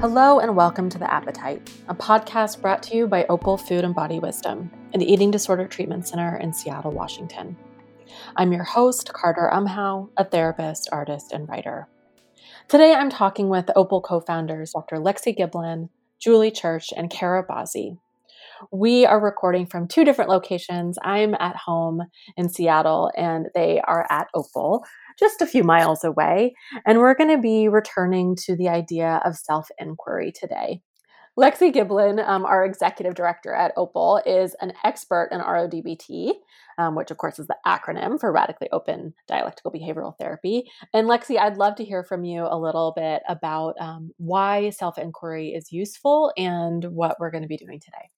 Hello, and welcome to The Appetite, a podcast brought to you by Opal Food and Body Wisdom, an eating disorder treatment center in Seattle, Washington. I'm your host, Carter Umhau, a therapist, artist, and writer. Today I'm talking with Opal co founders Dr. Lexi Giblin, Julie Church, and Kara Bazzi. We are recording from two different locations. I'm at home in Seattle, and they are at Opal, just a few miles away. And we're going to be returning to the idea of self inquiry today. Lexi Giblin, um, our executive director at Opal, is an expert in RODBT, um, which of course is the acronym for Radically Open Dialectical Behavioral Therapy. And Lexi, I'd love to hear from you a little bit about um, why self inquiry is useful and what we're going to be doing today.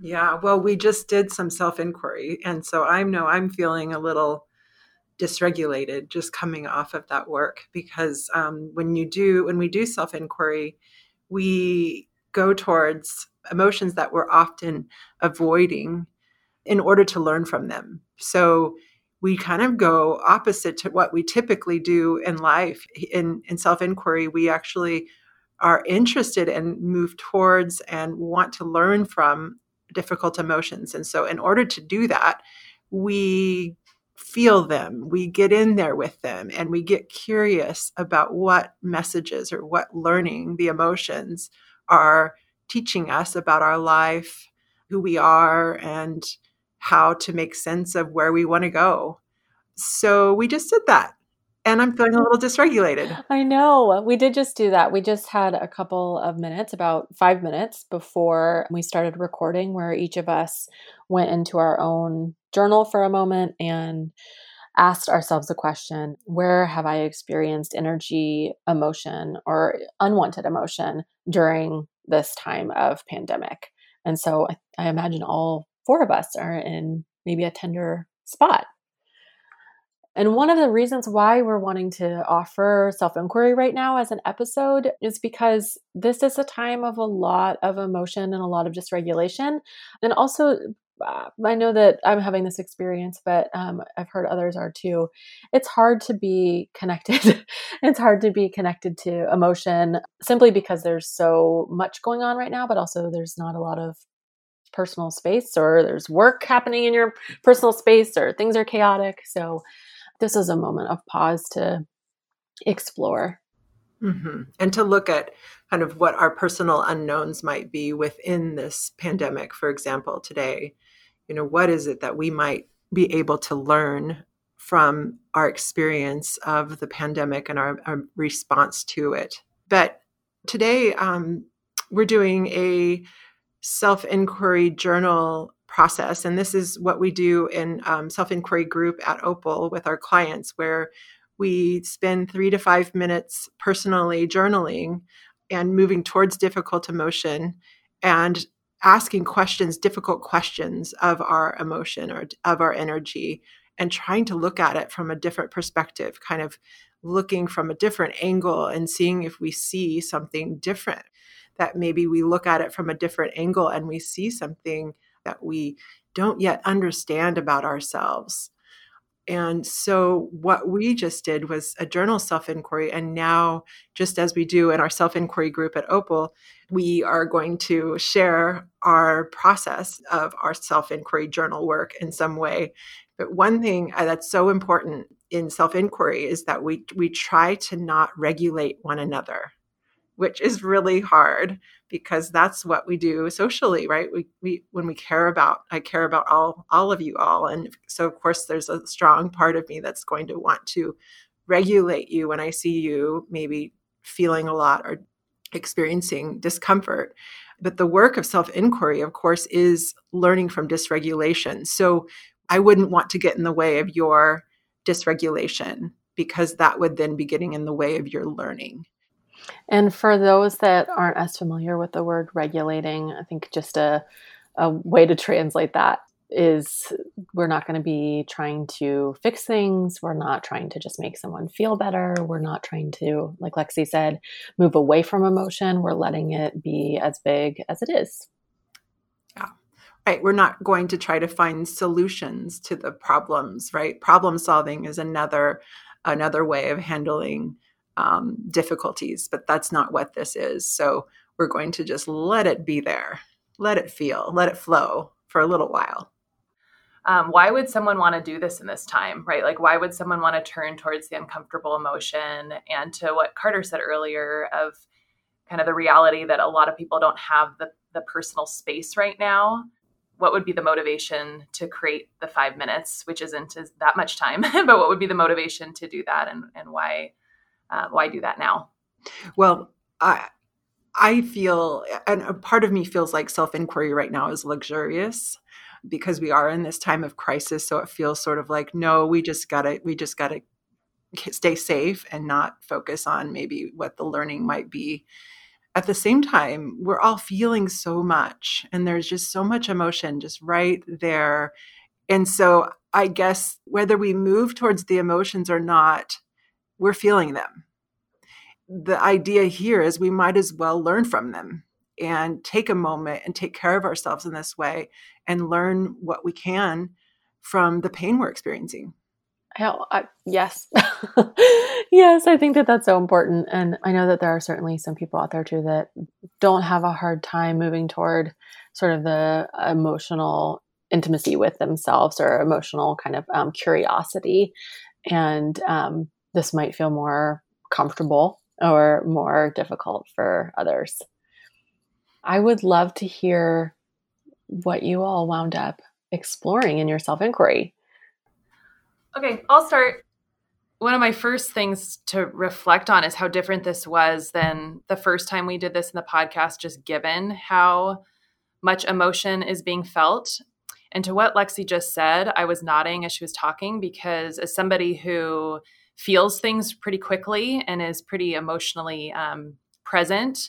Yeah, well, we just did some self inquiry. And so I know I'm feeling a little dysregulated just coming off of that work because um, when you do when we do self inquiry we go towards emotions that we're often avoiding in order to learn from them so we kind of go opposite to what we typically do in life in, in self inquiry we actually are interested and move towards and want to learn from difficult emotions and so in order to do that we feel them, we get in there with them, and we get curious about what messages or what learning the emotions are teaching us about our life, who we are, and how to make sense of where we want to go. So we just did that. And I'm feeling a little dysregulated. I know. We did just do that. We just had a couple of minutes, about five minutes before we started recording, where each of us went into our own journal for a moment and asked ourselves the question where have I experienced energy, emotion, or unwanted emotion during this time of pandemic? And so I, I imagine all four of us are in maybe a tender spot. And one of the reasons why we're wanting to offer self inquiry right now as an episode is because this is a time of a lot of emotion and a lot of dysregulation. And also uh, I know that I'm having this experience, but um, I've heard others are too. It's hard to be connected. it's hard to be connected to emotion simply because there's so much going on right now, but also there's not a lot of personal space or there's work happening in your personal space or things are chaotic. So this is a moment of pause to explore. Mm-hmm. And to look at kind of what our personal unknowns might be within this pandemic, for example, today you know what is it that we might be able to learn from our experience of the pandemic and our, our response to it but today um, we're doing a self-inquiry journal process and this is what we do in um, self-inquiry group at opal with our clients where we spend three to five minutes personally journaling and moving towards difficult emotion and asking questions, difficult questions of our emotion or of our energy, and trying to look at it from a different perspective, kind of looking from a different angle and seeing if we see something different. That maybe we look at it from a different angle and we see something that we don't yet understand about ourselves. And so, what we just did was a journal self inquiry. And now, just as we do in our self inquiry group at Opal, we are going to share our process of our self inquiry journal work in some way. But one thing uh, that's so important in self inquiry is that we, we try to not regulate one another which is really hard because that's what we do socially right? We, we when we care about i care about all all of you all. And so of course there's a strong part of me that's going to want to regulate you when i see you maybe feeling a lot or experiencing discomfort. But the work of self inquiry of course is learning from dysregulation. So i wouldn't want to get in the way of your dysregulation because that would then be getting in the way of your learning and for those that aren't as familiar with the word regulating, I think just a, a way to translate that is we're not going to be trying to fix things. We're not trying to just make someone feel better. We're not trying to, like Lexi said, move away from emotion. We're letting it be as big as it is. Yeah. Right. We're not going to try to find solutions to the problems, right? Problem solving is another another way of handling um, difficulties, but that's not what this is. So we're going to just let it be there, let it feel, let it flow for a little while. Um, why would someone want to do this in this time, right? Like, why would someone want to turn towards the uncomfortable emotion? And to what Carter said earlier of kind of the reality that a lot of people don't have the, the personal space right now what would be the motivation to create the five minutes which isn't that much time but what would be the motivation to do that and, and why uh, why do that now? Well i i feel and a part of me feels like self-inquiry right now is luxurious because we are in this time of crisis. So it feels sort of like no we just gotta we just gotta stay safe and not focus on maybe what the learning might be. At the same time, we're all feeling so much, and there's just so much emotion just right there. And so, I guess whether we move towards the emotions or not, we're feeling them. The idea here is we might as well learn from them and take a moment and take care of ourselves in this way and learn what we can from the pain we're experiencing. Hell, I, yes. yes, I think that that's so important. And I know that there are certainly some people out there too that don't have a hard time moving toward sort of the emotional intimacy with themselves or emotional kind of um, curiosity. And um, this might feel more comfortable or more difficult for others. I would love to hear what you all wound up exploring in your self inquiry. Okay, I'll start. One of my first things to reflect on is how different this was than the first time we did this in the podcast, just given how much emotion is being felt. And to what Lexi just said, I was nodding as she was talking because, as somebody who feels things pretty quickly and is pretty emotionally um, present,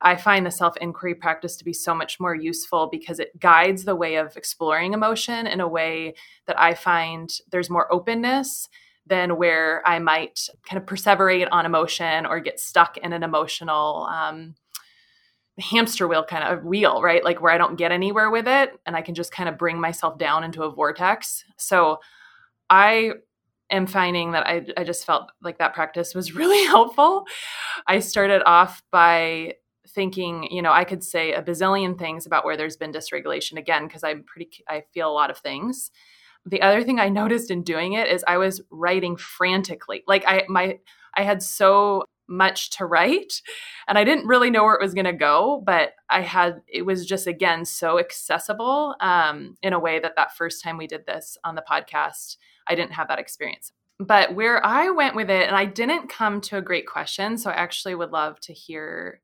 I find the self inquiry practice to be so much more useful because it guides the way of exploring emotion in a way that I find there's more openness than where I might kind of perseverate on emotion or get stuck in an emotional um, hamster wheel kind of wheel, right? Like where I don't get anywhere with it and I can just kind of bring myself down into a vortex. So I am finding that I, I just felt like that practice was really helpful. I started off by thinking, you know, I could say a bazillion things about where there's been dysregulation again, because I'm pretty, I feel a lot of things. The other thing I noticed in doing it is I was writing frantically. Like I, my, I had so much to write and I didn't really know where it was going to go, but I had, it was just again so accessible um, in a way that that first time we did this on the podcast, I didn't have that experience. But where I went with it, and I didn't come to a great question, so I actually would love to hear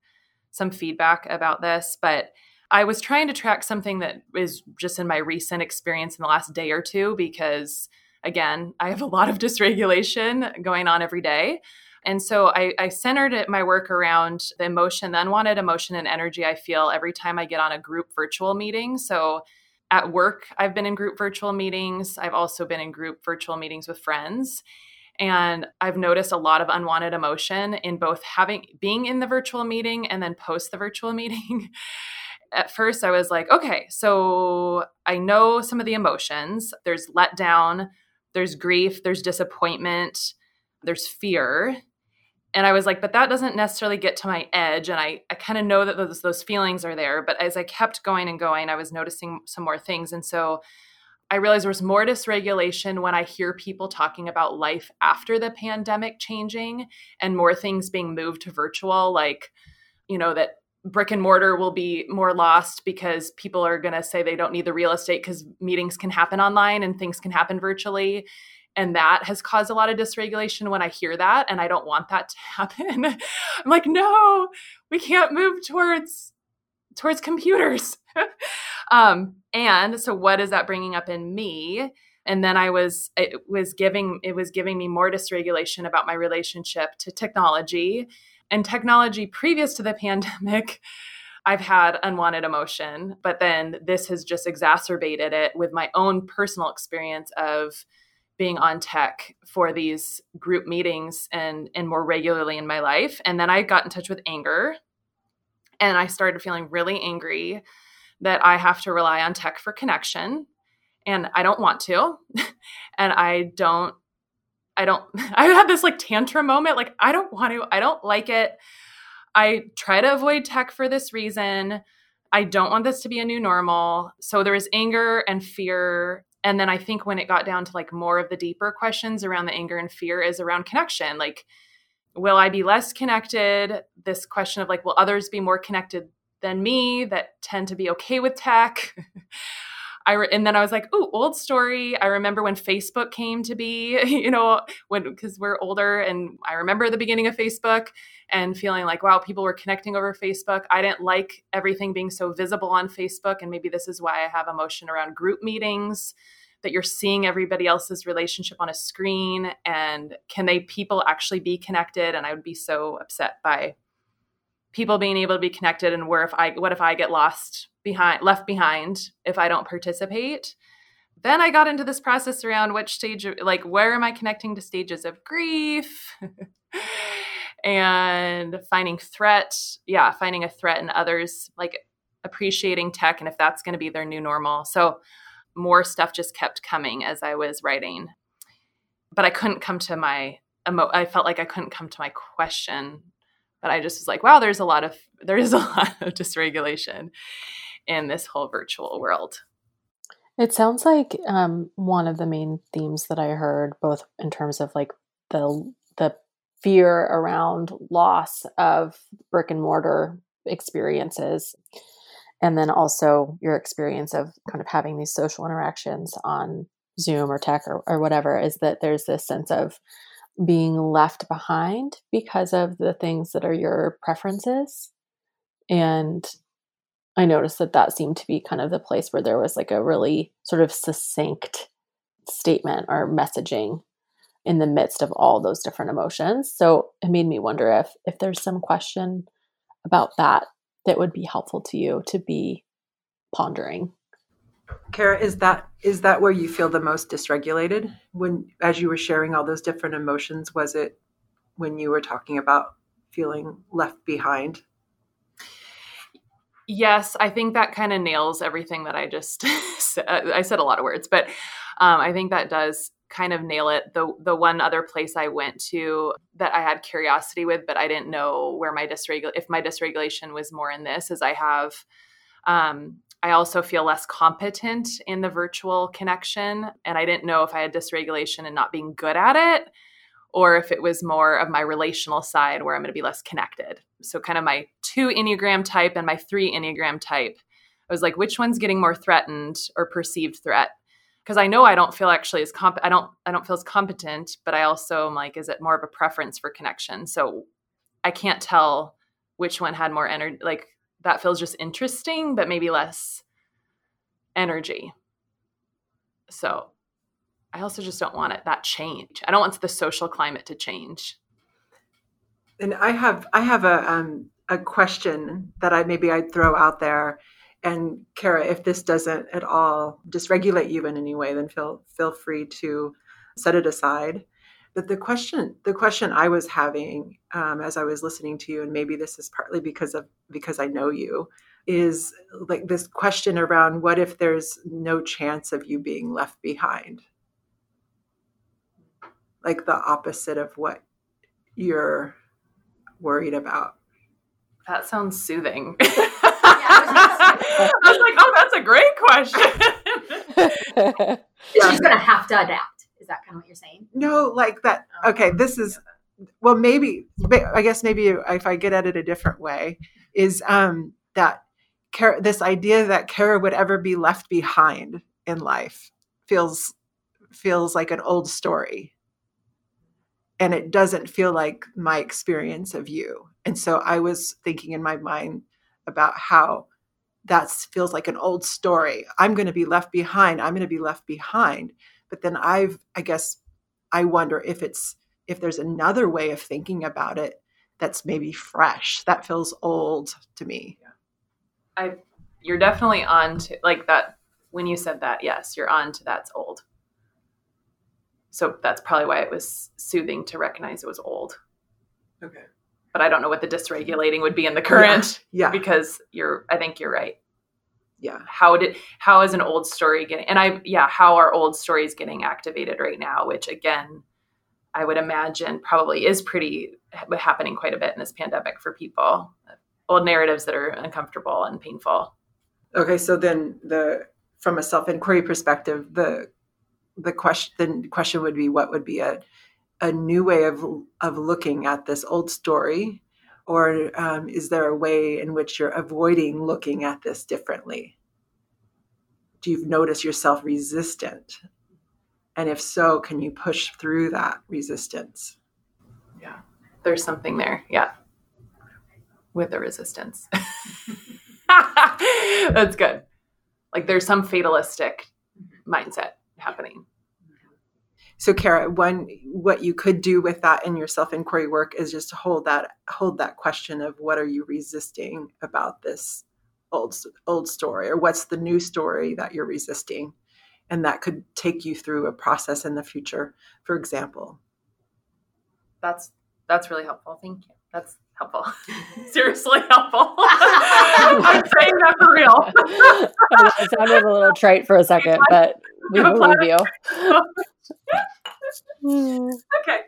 some feedback about this, but I was trying to track something that is just in my recent experience in the last day or two because, again, I have a lot of dysregulation going on every day. And so I, I centered my work around the emotion, the unwanted emotion and energy I feel every time I get on a group virtual meeting. So at work, I've been in group virtual meetings. I've also been in group virtual meetings with friends. And I've noticed a lot of unwanted emotion in both having being in the virtual meeting and then post the virtual meeting. At first, I was like, okay, so I know some of the emotions. There's letdown, there's grief, there's disappointment, there's fear. And I was like, but that doesn't necessarily get to my edge. And I, I kind of know that those, those feelings are there. But as I kept going and going, I was noticing some more things. And so I realized there was more dysregulation when I hear people talking about life after the pandemic changing and more things being moved to virtual, like, you know, that brick and mortar will be more lost because people are going to say they don't need the real estate because meetings can happen online and things can happen virtually. And that has caused a lot of dysregulation when I hear that. And I don't want that to happen. I'm like, no, we can't move towards towards computers. um, and so, what is that bringing up in me? And then I was it was giving it was giving me more dysregulation about my relationship to technology and technology previous to the pandemic. I've had unwanted emotion, but then this has just exacerbated it with my own personal experience of being on tech for these group meetings and and more regularly in my life. And then I got in touch with anger and I started feeling really angry that I have to rely on tech for connection. And I don't want to. and I don't I don't, I had this like tantrum moment. Like, I don't want to, I don't like it. I try to avoid tech for this reason. I don't want this to be a new normal. So there is anger and fear. And then I think when it got down to like more of the deeper questions around the anger and fear is around connection. Like, will I be less connected? This question of like, will others be more connected than me that tend to be okay with tech? I re- and then I was like, oh, old story." I remember when Facebook came to be, you know, when because we're older, and I remember the beginning of Facebook and feeling like, "Wow, people were connecting over Facebook." I didn't like everything being so visible on Facebook, and maybe this is why I have emotion around group meetings that you're seeing everybody else's relationship on a screen and can they people actually be connected? And i would be so upset by people being able to be connected and where if i what if i get lost behind left behind if i don't participate? Then i got into this process around which stage like where am i connecting to stages of grief? And finding threat yeah finding a threat in others like appreciating tech and if that's going to be their new normal. So more stuff just kept coming as i was writing but i couldn't come to my emo- i felt like i couldn't come to my question but I just was like, wow, there's a lot of there is a lot of dysregulation in this whole virtual world. It sounds like um, one of the main themes that I heard, both in terms of like the the fear around loss of brick and mortar experiences, and then also your experience of kind of having these social interactions on Zoom or tech or, or whatever, is that there's this sense of being left behind because of the things that are your preferences. And I noticed that that seemed to be kind of the place where there was like a really sort of succinct statement or messaging in the midst of all those different emotions. So it made me wonder if if there's some question about that that would be helpful to you to be pondering. Kara, is that is that where you feel the most dysregulated when as you were sharing all those different emotions was it when you were talking about feeling left behind? Yes, I think that kind of nails everything that I just said. I said a lot of words, but um, I think that does kind of nail it. The the one other place I went to that I had curiosity with, but I didn't know where my dysregul if my dysregulation was more in this, is I have um, I also feel less competent in the virtual connection. And I didn't know if I had dysregulation and not being good at it, or if it was more of my relational side where I'm going to be less connected. So, kind of my two Enneagram type and my three Enneagram type. I was like, which one's getting more threatened or perceived threat? Because I know I don't feel actually as comp I don't I don't feel as competent, but I also am like, is it more of a preference for connection? So I can't tell which one had more energy like that feels just interesting, but maybe less energy. So I also just don't want it that change. I don't want the social climate to change. And I have I have a um, a question that I maybe I'd throw out there. And Kara, if this doesn't at all dysregulate you in any way, then feel feel free to set it aside. But the question, the question I was having um, as I was listening to you, and maybe this is partly because of because I know you, is like this question around what if there's no chance of you being left behind, like the opposite of what you're worried about. That sounds soothing. I was like, oh, that's a great question. She's gonna have to adapt Is that kind of what you're saying? No, like that. Oh, okay, this is well, maybe. I guess maybe if I get at it a different way, is um, that Kara, this idea that Kara would ever be left behind in life feels feels like an old story and it doesn't feel like my experience of you and so i was thinking in my mind about how that feels like an old story i'm going to be left behind i'm going to be left behind but then I've, I guess, I wonder if it's, if there's another way of thinking about it that's maybe fresh. That feels old to me. I, you're definitely on to like that. When you said that, yes, you're on to that's old. So that's probably why it was soothing to recognize it was old. Okay. But I don't know what the dysregulating would be in the current. Yeah. yeah. Because you're, I think you're right yeah how did how is an old story getting and i yeah how are old stories getting activated right now which again I would imagine probably is pretty happening quite a bit in this pandemic for people. Old narratives that are uncomfortable and painful. Okay, so then the from a self inquiry perspective, the the question the question would be what would be a a new way of of looking at this old story, or um, is there a way in which you're avoiding looking at this differently? Do you notice yourself resistant? And if so, can you push through that resistance? Yeah, there's something there. Yeah, with the resistance. That's good. Like there's some fatalistic mindset happening. So Kara, one what you could do with that in your self-inquiry work is just hold that hold that question of what are you resisting about this old old story or what's the new story that you're resisting? And that could take you through a process in the future. For example. That's that's really helpful. Thank you. That's helpful. Seriously helpful. I'm saying that for real. It sounded a little trite for a second but we believe you okay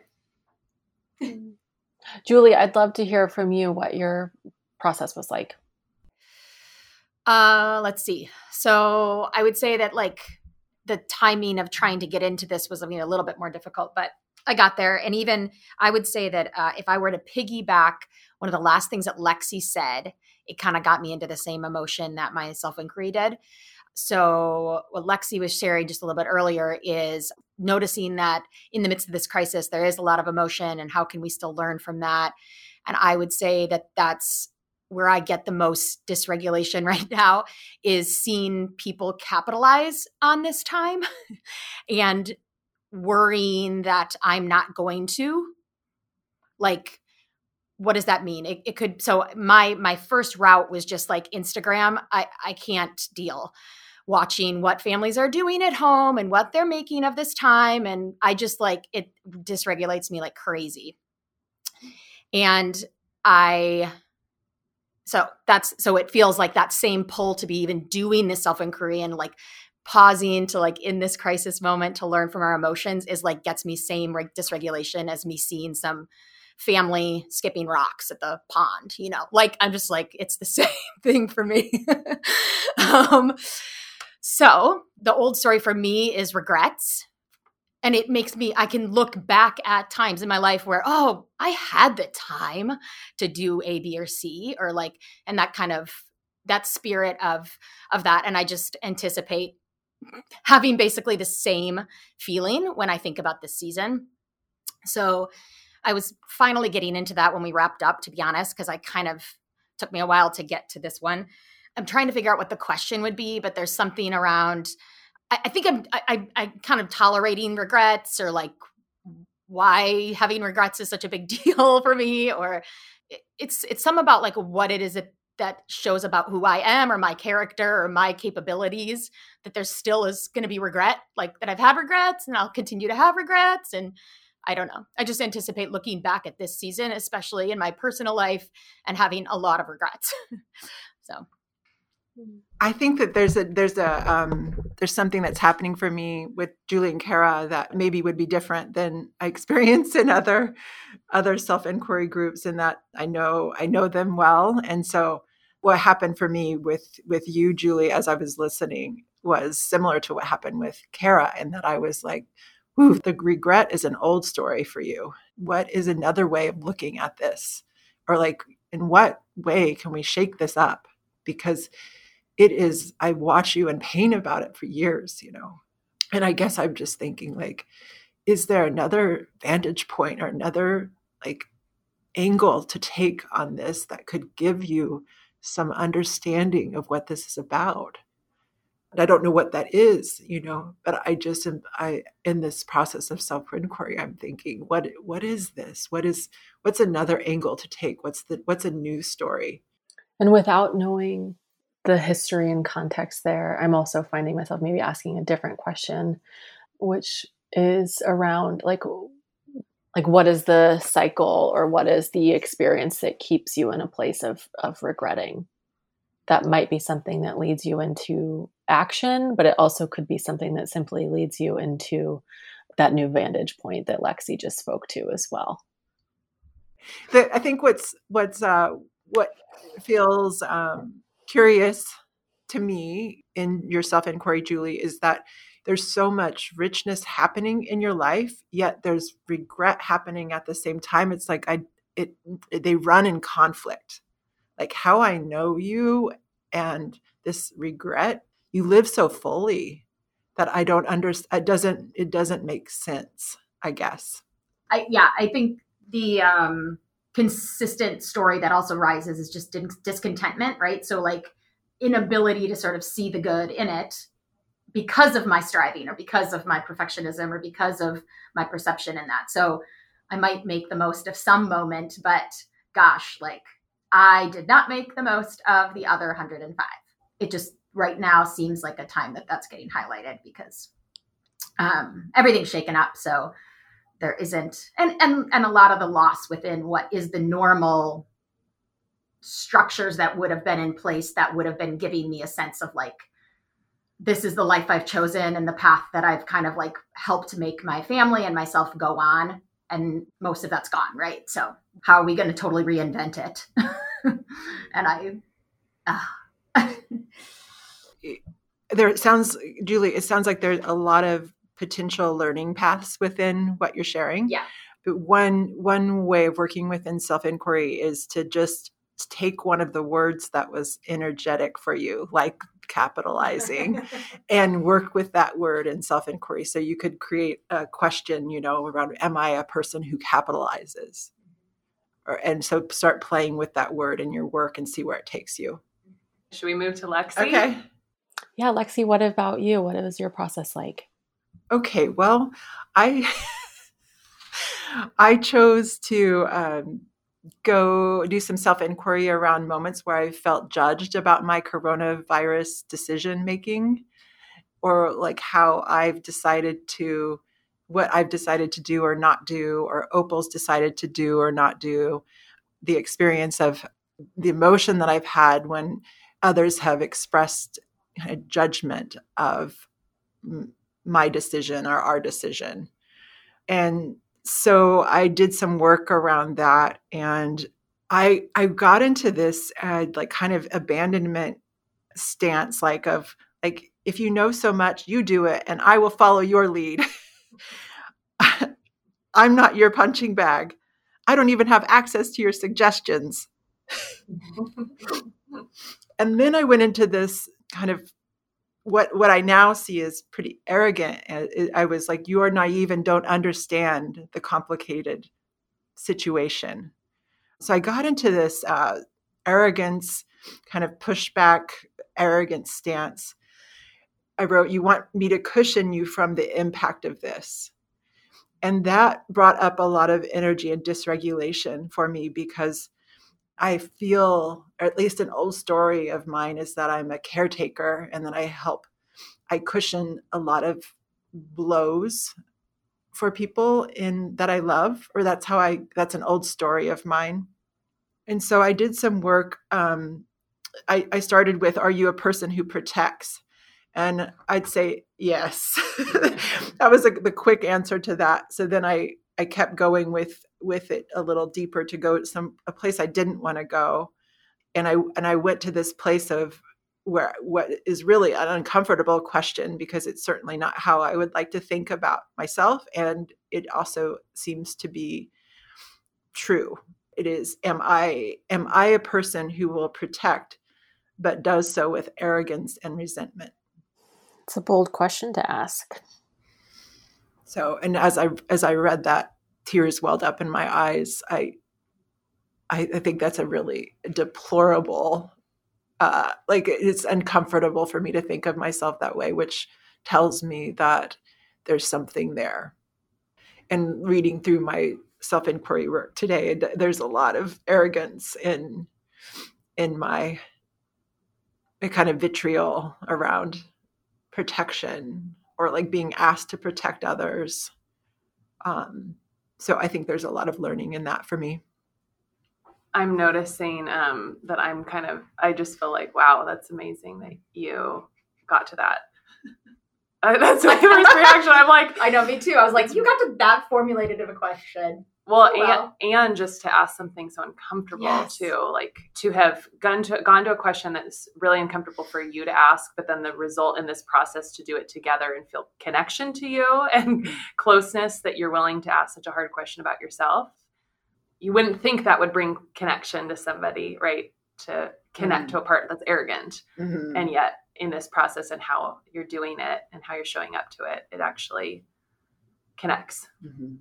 julie i'd love to hear from you what your process was like uh, let's see. So I would say that like the timing of trying to get into this was I mean, a little bit more difficult, but I got there. And even I would say that uh, if I were to piggyback one of the last things that Lexi said, it kind of got me into the same emotion that my self inquiry did. So, what Lexi was sharing just a little bit earlier is noticing that in the midst of this crisis, there is a lot of emotion, and how can we still learn from that? And I would say that that's where I get the most dysregulation right now is seeing people capitalize on this time and worrying that I'm not going to. Like, what does that mean? It, it, could so my my first route was just like Instagram. I I can't deal watching what families are doing at home and what they're making of this time and I just like it dysregulates me like crazy. And I so that's so it feels like that same pull to be even doing this self inquiry and like pausing to like in this crisis moment to learn from our emotions is like gets me same like dysregulation as me seeing some family skipping rocks at the pond you know like i'm just like it's the same thing for me um so the old story for me is regrets. And it makes me i can look back at times in my life where oh i had the time to do a b or c or like and that kind of that spirit of of that. And i just anticipate having basically the same feeling when i think about this season. So i was finally getting into that when we wrapped up to be honest because i kind of took me a while to get to this one i'm trying to figure out what the question would be but there's something around I, I think I'm I, I kind of tolerating regrets or like why having regrets is such a big deal for me or it's it's some about like what it is that that shows about who I am or my character or my capabilities that there still is going to be regret like that I've had regrets and I'll continue to have regrets and I don't know. I just anticipate looking back at this season especially in my personal life and having a lot of regrets. so I think that there's a there's a um, there's something that's happening for me with Julie and Kara that maybe would be different than I experience in other other self inquiry groups, and that I know I know them well, and so what happened for me with with you, Julie, as I was listening, was similar to what happened with Kara, and that I was like, "Ooh, the regret is an old story for you. What is another way of looking at this, or like, in what way can we shake this up?" Because it is i watch you and pain about it for years you know? And i guess i'm just thinking like is there another vantage point or another like angle to take on this that could give you some understanding of what this is about? And i don't know what that is you know but i just am i in this process of self inquiry i'm thinking what what is this? What is what's another angle to take? What's the what's a new story? And without knowing the history and context there, I'm also finding myself maybe asking a different question, which is around like like what is the cycle or what is the experience that keeps you in a place of of regretting that might be something that leads you into action but it also could be something that simply leads you into that new vantage point that Lexi just spoke to as well. I think what's what's uh, what feels um, curious to me in your self inquiry, Julie, is that there's so much richness happening in your life, yet there's regret happening at the same time. It's like I it they run in conflict. Like how I know you and this regret, you live so fully that I don't understand. It doesn't it doesn't make sense. I guess. I yeah, I think the um consistent story that also rises is just discontentment, right? So like inability to sort of see the good in it because of my striving or because of my perfectionism or because of my perception in that. So I might make the most of some moment, but gosh, like I did not make the most of the other 105. It just right now seems like a time that that's getting highlighted because um, everything's shaken up. So there isn't, and and and a lot of the loss within what is the normal structures that would have been in place that would have been giving me a sense of like this is the life I've chosen and the path that I've kind of like helped make my family and myself go on. And most of that's gone, right? So how are we going to totally reinvent it? and I, uh. there sounds, Julie, it sounds like there's a lot of potential learning paths within what you're sharing. Yeah. But one one way of working within self inquiry is to just take one of the words that was energetic for you, like capitalizing, and work with that word in self inquiry. So you could create a question, you know, around Am I a person who capitalizes? Or, and so start playing with that word in your work and see where it takes you. Should we move to Lexi? Okay. Yeah, Lexi, what about you? What was your process like? Okay, well, I I chose to um, go do some self inquiry around moments where I felt judged about my coronavirus decision making or like how I've decided to, what I've decided to do or not do, or Opal's decided to do or not do, the experience of the emotion that I've had when others have expressed a judgment of my decision or our decision. And so I did some work around that and I I got into this uh, like kind of abandonment stance like of like if you know so much you do it and I will follow your lead. I'm not your punching bag. I don't even have access to your suggestions. and then I went into this kind of what what I now see is pretty arrogant. I was like, you are naive and don't understand the complicated situation. So I got into this uh, arrogance, kind of pushback, arrogant stance. I wrote, "You want me to cushion you from the impact of this," and that brought up a lot of energy and dysregulation for me because I feel, or at least an old story of mine is that I'm a caretaker and that I help, I cushion a lot of blows for people in that I love, or that's how I, that's an old story of mine. And so I did some work. Um, I, I started with, Are you a person who protects? And I'd say yes. that was a, the quick answer to that. So then I I kept going with with it a little deeper to go some a place I didn't want to go, and I and I went to this place of where what is really an uncomfortable question because it's certainly not how I would like to think about myself, and it also seems to be true. It is am I am I a person who will protect but does so with arrogance and resentment? It's a bold question to ask. So, and as I as I read that, tears welled up in my eyes. I I, I think that's a really deplorable. Uh, like it's uncomfortable for me to think of myself that way, which tells me that there's something there. And reading through my self inquiry work today, there's a lot of arrogance in in my, my kind of vitriol around protection or like being asked to protect others. Um, so I think there's a lot of learning in that for me. I'm noticing um, that I'm kind of, I just feel like, wow, that's amazing that you got to that. Uh, that's my first reaction. I'm like, I know, me too. I was like, you got to that formulated of a question. well, Oh, wow. and, and just to ask something so uncomfortable Yes. too, like to have gone to gone to a question that's really uncomfortable for you to ask, but then the result in this process to do it together and feel connection to you and closeness that you're willing to ask such a hard question about yourself. You wouldn't think that would bring connection to somebody, right? To connect Mhm. to a part that's arrogant. Mhm. and yet in this process and how you're doing it and how you're showing up to it it actually connects Mhm.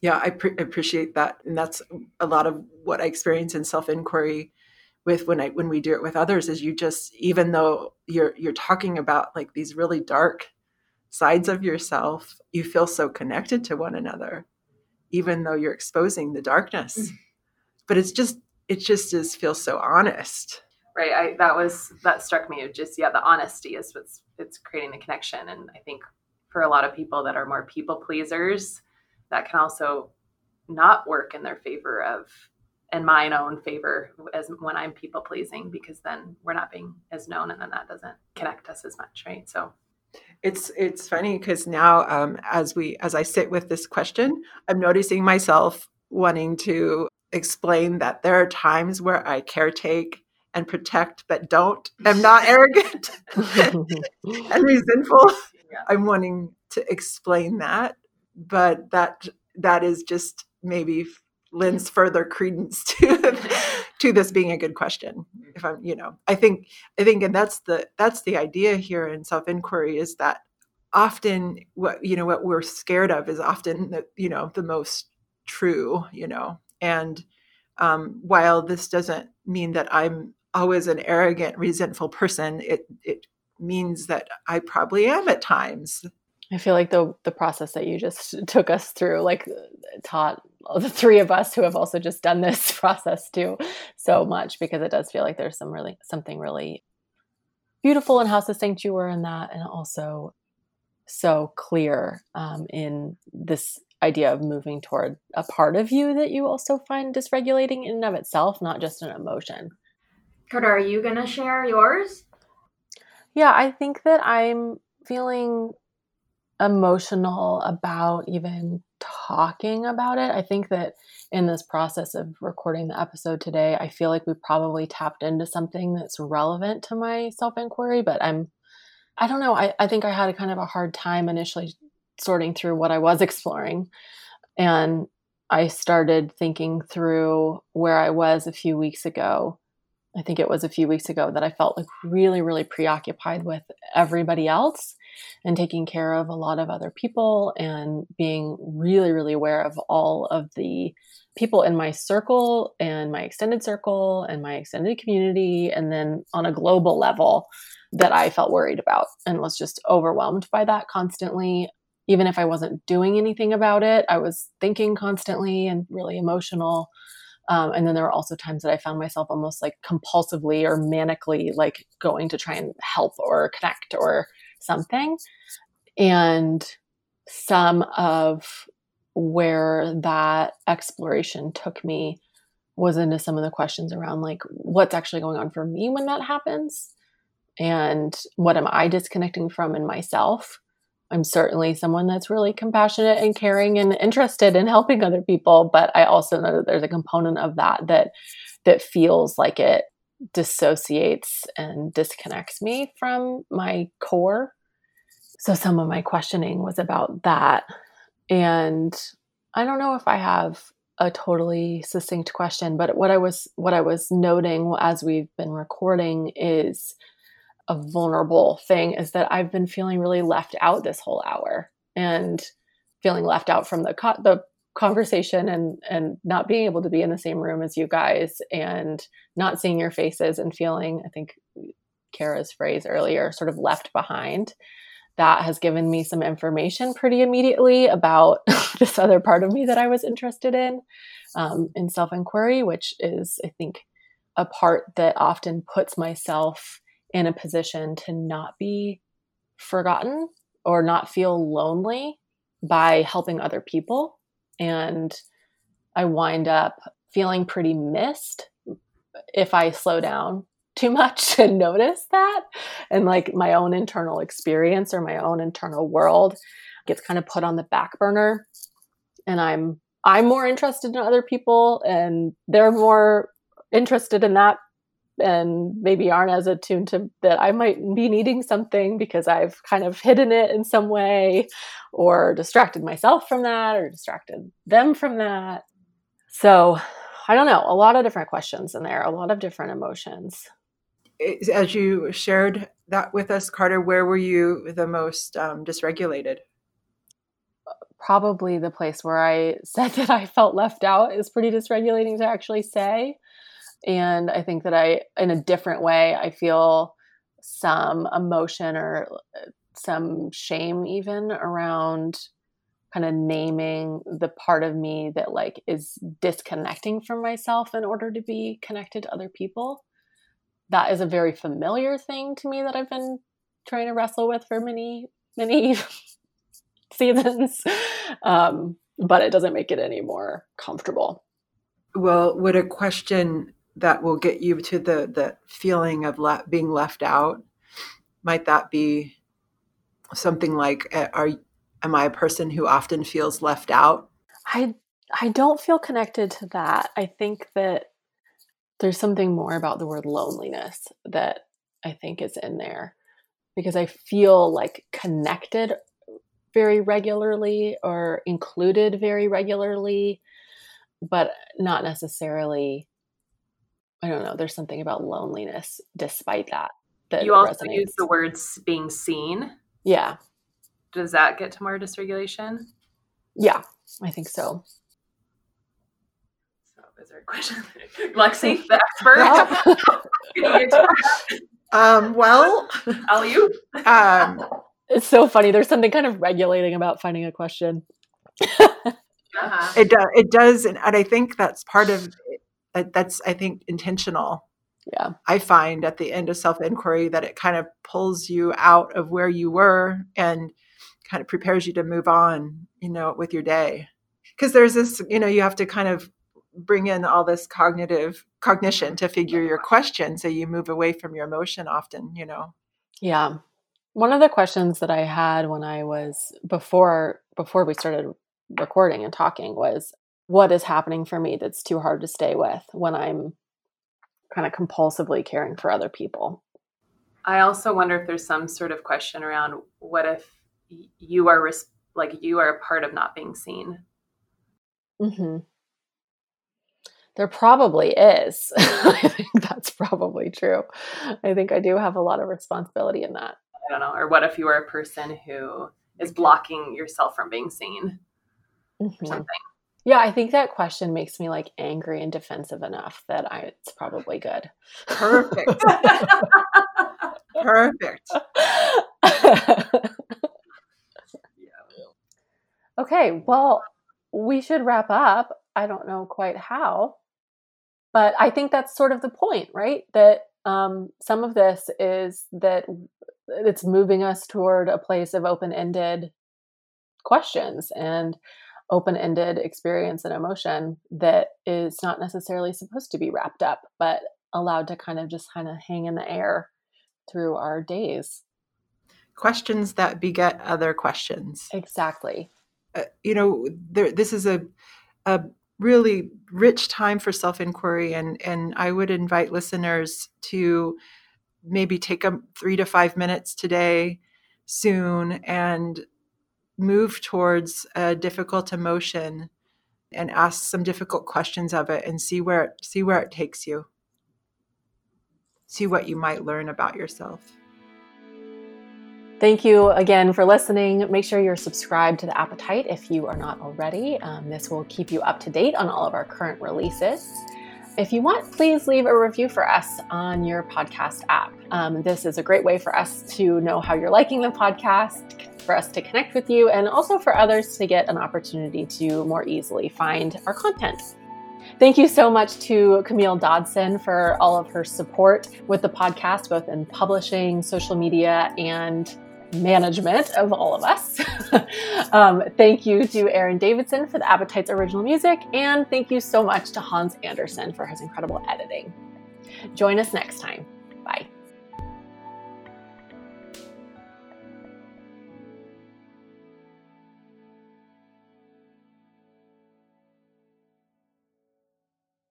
Yeah, I pre- appreciate that, and that's a lot of what I experience in self inquiry with when I when we do it with others. Is you just even though you're you're talking about like these really dark sides of yourself, you feel so connected to one another, even though you're exposing the darkness. But it's just it just is feels so honest. Right i that was that struck me of just yeah the honesty is what's it's creating the connection. And i think for a lot of people that are more people pleasers that can also not work in their favor of in mine own favor as when i'm people pleasing because then we're not being as known and then that doesn't connect us as much right? So. It's it's funny because now um, as we as I sit with this question, I'm noticing myself wanting to explain that there are times where I caretake and protect, but don't. I'm not arrogant and resentful. Yeah. I'm wanting to explain that, but that that is just maybe lends further credence to to this being a good question. If I'm, you know, I think I think, and that's the that's the idea here in self inquiry is that often what you know what we're scared of is often the you know the most true, you know, and um, while this doesn't mean that I'm always an arrogant, resentful person, it it means that I probably am at times. I feel like the the process that you just took us through, like taught the three of us who have also just done this process too so much because it does feel like there's some really something really beautiful in how succinct you were in that, and also so clear um, in this idea of moving toward a part of you that you also find dysregulating in and of itself, not just an emotion. Carter, are you gonna share yours? Yeah, I think that I'm feeling emotional about even talking about it. I think that in this process of recording the episode today, I feel like we probably tapped into something that's relevant to my self inquiry, but I'm, I don't know. I, I think I had a kind of a hard time initially sorting through what I was exploring. And I started thinking through where I was a few weeks ago. I think it was a few weeks ago that I felt like really, really preoccupied with everybody else and taking care of a lot of other people and being really, really aware of all of the people in my circle and my extended circle and my extended community. And then on a global level, that I felt worried about and was just overwhelmed by that constantly. Even if I wasn't doing anything about it, I was thinking constantly and really emotional. Um, and then there were also times that I found myself almost like compulsively or manically like going to try and help or connect or something. And some of where that exploration took me was into some of the questions around like what's actually going on for me when that happens and what am I disconnecting from in myself. I'm certainly someone that's really compassionate and caring and interested in helping other people, but I also know that there's a component of that that that feels like it dissociates and disconnects me from my core. So some of my questioning was about that. And I don't know if I have a totally succinct question, but what I was what I was noting as we've been recording is a vulnerable thing is that I've been feeling really left out this whole hour and feeling left out from the co- the conversation and and not being able to be in the same room as you guys and not seeing your faces and feeling I think Kara's phrase earlier sort of left behind. That has given me some information pretty immediately about this other part of me that I was interested in um, in self inquiry, which is, I think, a part that often puts myself in a position to not be forgotten or not feel lonely by helping other people. And I wind up feeling pretty missed if I slow down too much to notice that. And like my own internal experience or my own internal world gets kind of put on the back burner. And I'm I'm more interested in other people and they're more interested in that and maybe aren't as attuned to that I might be needing something because I've kind of hidden it in some way or distracted myself from that or distracted them from that. So I don't know, a lot of different questions in there, a lot of different emotions. As you shared that with us, Carter, where were you the most um, dysregulated? Probably the place where I said that I felt left out is pretty dysregulating to actually say and i think that i in a different way i feel some emotion or uh, some shame even around kind of naming the part of me that like is disconnecting from myself in order to be connected to other people. That is a very familiar thing to me that i've been trying to wrestle with for many many seasons. Um, but it doesn't make it any more comfortable. Well would a question that will get you to the the feeling of le- being left out? Might that be something like eh, are am i a person who often feels left out? I i don't feel connected to that. I think that there's something more about the word loneliness that i think is in there because i feel like connected very regularly or included very regularly but not necessarily I don't know. There's something about loneliness despite that. that you also resonates. use the words being seen. Yeah. Does that get to more dysregulation? Yeah, I think so. So is there a question? Lexi, the expert. um, well, all you. Um, it's so funny. There's something kind of regulating about finding a question. uh-huh. It does. It does, and, and I think that's part of that's i think intentional. Yeah. I find at the end of self inquiry that it kind of pulls you out of where you were and kind of prepares you to move on you know with your day. Because there's this you know you have to kind of bring in all this cognitive cognition to figure your question so you move away from your emotion often you know? Yeah. One of the questions that i had when i was before before we started recording and talking was what is happening for me that's too hard to stay with when I'm kind of compulsively caring for other people. I also wonder if there's some sort of question around what if you are res- like you are a part of not being seen. Mm-hmm. There probably is. I think that's probably true. I think I do have a lot of responsibility in that. I don't know. Or what if you are a person who is blocking yourself from being seen mm-hmm. or something? Yeah, I think that question makes me like angry and defensive enough that I it's probably good. Perfect. Perfect. okay, well, we should wrap up. I don't know quite how, but I think that's sort of the point, right? That um, some of this is that it's moving us toward a place of open ended questions and open ended experience and emotion that is not necessarily supposed to be wrapped up, but allowed to kind of just kind of hang in the air through our days. Questions that beget other questions. Exactly. Uh, you know, there, this is a, a really rich time for self inquiry, and, and I would invite listeners to maybe take a three to five minutes today soon and move towards a difficult emotion and ask some difficult questions of it and see where see where it takes you see what you might learn about yourself Thank you again for listening. Make sure you're subscribed to The Appetite if you are not already. Um, this will keep you up to date on all of our current releases. If you want, please leave a review for us on your podcast app. Um, this is a great way for us to know how you're liking the podcast, for us to connect with you and also for others to get an opportunity to more easily find our content. Thank you so much to Camille Dodson for all of her support with the podcast, both in publishing, social media, and management of all of us. um, thank you to Aaron Davidson for the Appetite's original music, and thank you so much to Hans Anderson for his incredible editing. Join us next time.